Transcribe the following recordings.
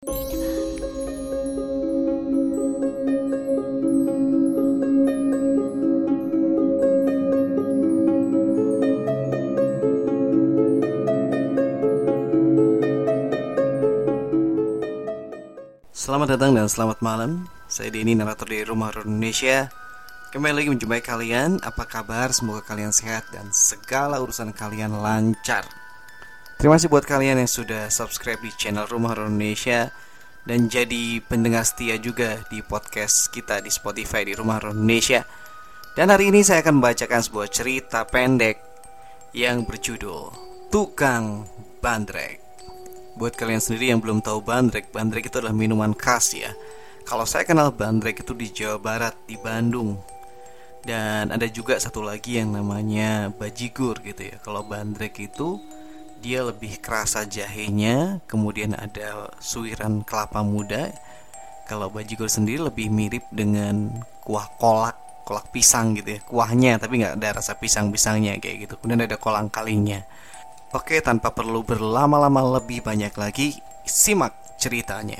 Selamat datang dan selamat malam. Saya Denny, narator dari Rumah Horor Indonesia. Kembali lagi menjumpai kalian. Apa kabar? Semoga kalian sehat dan segala urusan kalian lancar Terima kasih buat kalian yang sudah subscribe di channel Rumah Horor Indonesia Dan jadi pendengar setia juga di podcast kita di Spotify di Rumah Horor Indonesia Dan hari ini saya akan membacakan sebuah cerita pendek Yang berjudul Tukang Bandrek Buat kalian sendiri yang belum tahu bandrek, bandrek itu adalah minuman khas ya. Kalau saya kenal bandrek itu di Jawa Barat, di Bandung. Dan ada juga satu lagi yang namanya bajigur gitu ya. Kalau bandrek itu dia lebih kerasa jahenya, kemudian ada suiran kelapa muda. Kalau bajigur sendiri lebih mirip dengan kuah kolak, kolak pisang gitu ya. Kuahnya tapi nggak ada rasa pisang-pisangnya kayak gitu. Kemudian ada kolang kalinya. Oke, tanpa perlu berlama-lama lebih banyak lagi, simak ceritanya.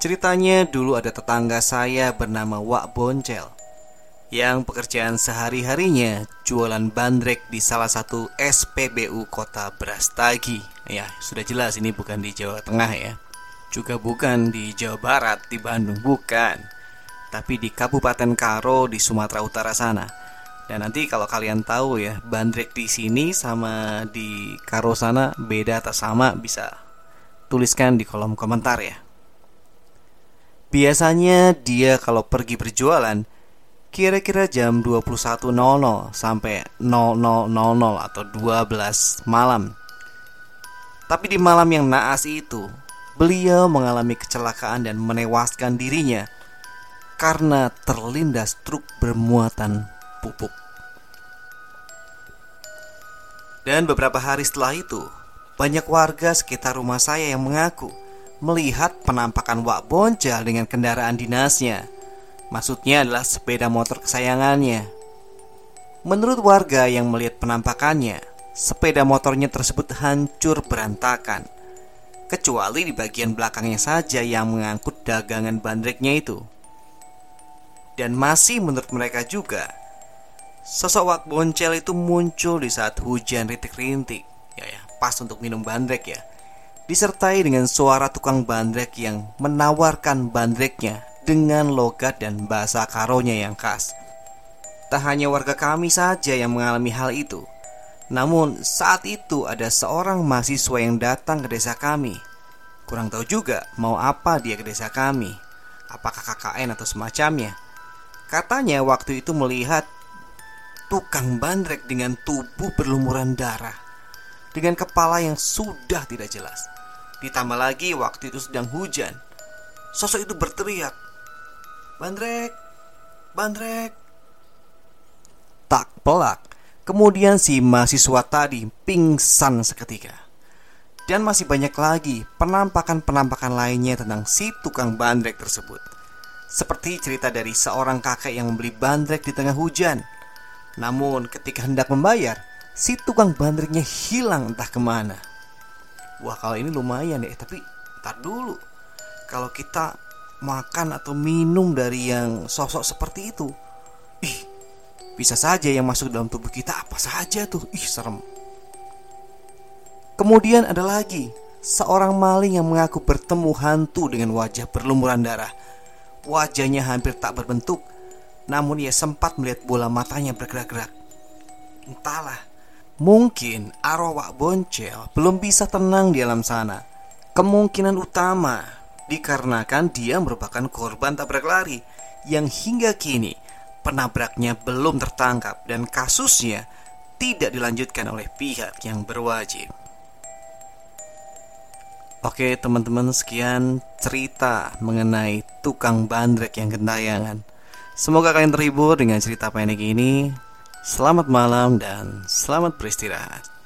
Ceritanya dulu ada tetangga saya bernama Wak Boncel yang pekerjaan sehari-harinya jualan bandrek di salah satu SPBU kota Brastagi. Ya, sudah jelas ini bukan di Jawa Tengah ya. Juga bukan di Jawa Barat, di Bandung, bukan. Tapi di Kabupaten Karo di Sumatera Utara sana. Dan nanti kalau kalian tahu ya, bandrek di sini sama di Karo sana beda atau sama bisa tuliskan di kolom komentar ya. Biasanya dia kalau pergi berjualan kira-kira jam 21.00 sampai 00.00 atau 12 malam. Tapi di malam yang naas itu, beliau mengalami kecelakaan dan menewaskan dirinya karena terlindas truk bermuatan pupuk. Dan beberapa hari setelah itu, banyak warga sekitar rumah saya yang mengaku melihat penampakan Wak Bonjal dengan kendaraan dinasnya. Maksudnya adalah sepeda motor kesayangannya. Menurut warga yang melihat penampakannya, sepeda motornya tersebut hancur berantakan. Kecuali di bagian belakangnya saja yang mengangkut dagangan bandreknya itu. Dan masih menurut mereka juga, Sosok Wak Boncel itu muncul di saat hujan rintik-rintik Ya ya, pas untuk minum bandrek ya Disertai dengan suara tukang bandrek yang menawarkan bandreknya Dengan logat dan bahasa karonya yang khas. Tak hanya warga kami saja yang mengalami hal itu. Namun saat itu ada seorang mahasiswa yang datang ke desa kami. Kurang tahu juga mau apa dia ke desa kami. Apakah KKN atau semacamnya? Katanya waktu itu melihat tukang bandrek dengan tubuh berlumuran darah dengan kepala yang sudah tidak jelas. Ditambah lagi waktu itu sedang hujan. Sosok itu berteriak, "Bandrek! Bandrek!" Tak pelak, kemudian si mahasiswa tadi pingsan seketika. Dan masih banyak lagi penampakan-penampakan lainnya tentang si tukang bandrek tersebut. Seperti cerita dari seorang kakek yang membeli bandrek di tengah hujan namun ketika hendak membayar, si tukang bandreknya hilang entah ke mana. Wah kalau ini lumayan ya, tapi tak dulu. Kalau kita makan atau minum dari yang sosok seperti itu, ih bisa saja yang masuk dalam tubuh kita apa saja tuh, ih serem. Kemudian ada lagi seorang maling yang mengaku bertemu hantu dengan wajah berlumuran darah. Wajahnya hampir tak berbentuk namun ia sempat melihat bola matanya bergerak-gerak. Entahlah, mungkin arwah Boncel belum bisa tenang di alam sana. Kemungkinan utama dikarenakan dia merupakan korban tabrak lari yang hingga kini penabraknya belum tertangkap dan kasusnya tidak dilanjutkan oleh pihak yang berwajib. Oke teman-teman sekian cerita mengenai tukang bandrek yang gentayangan Semoga kalian terhibur dengan cerita pendek ini. Selamat malam dan selamat beristirahat.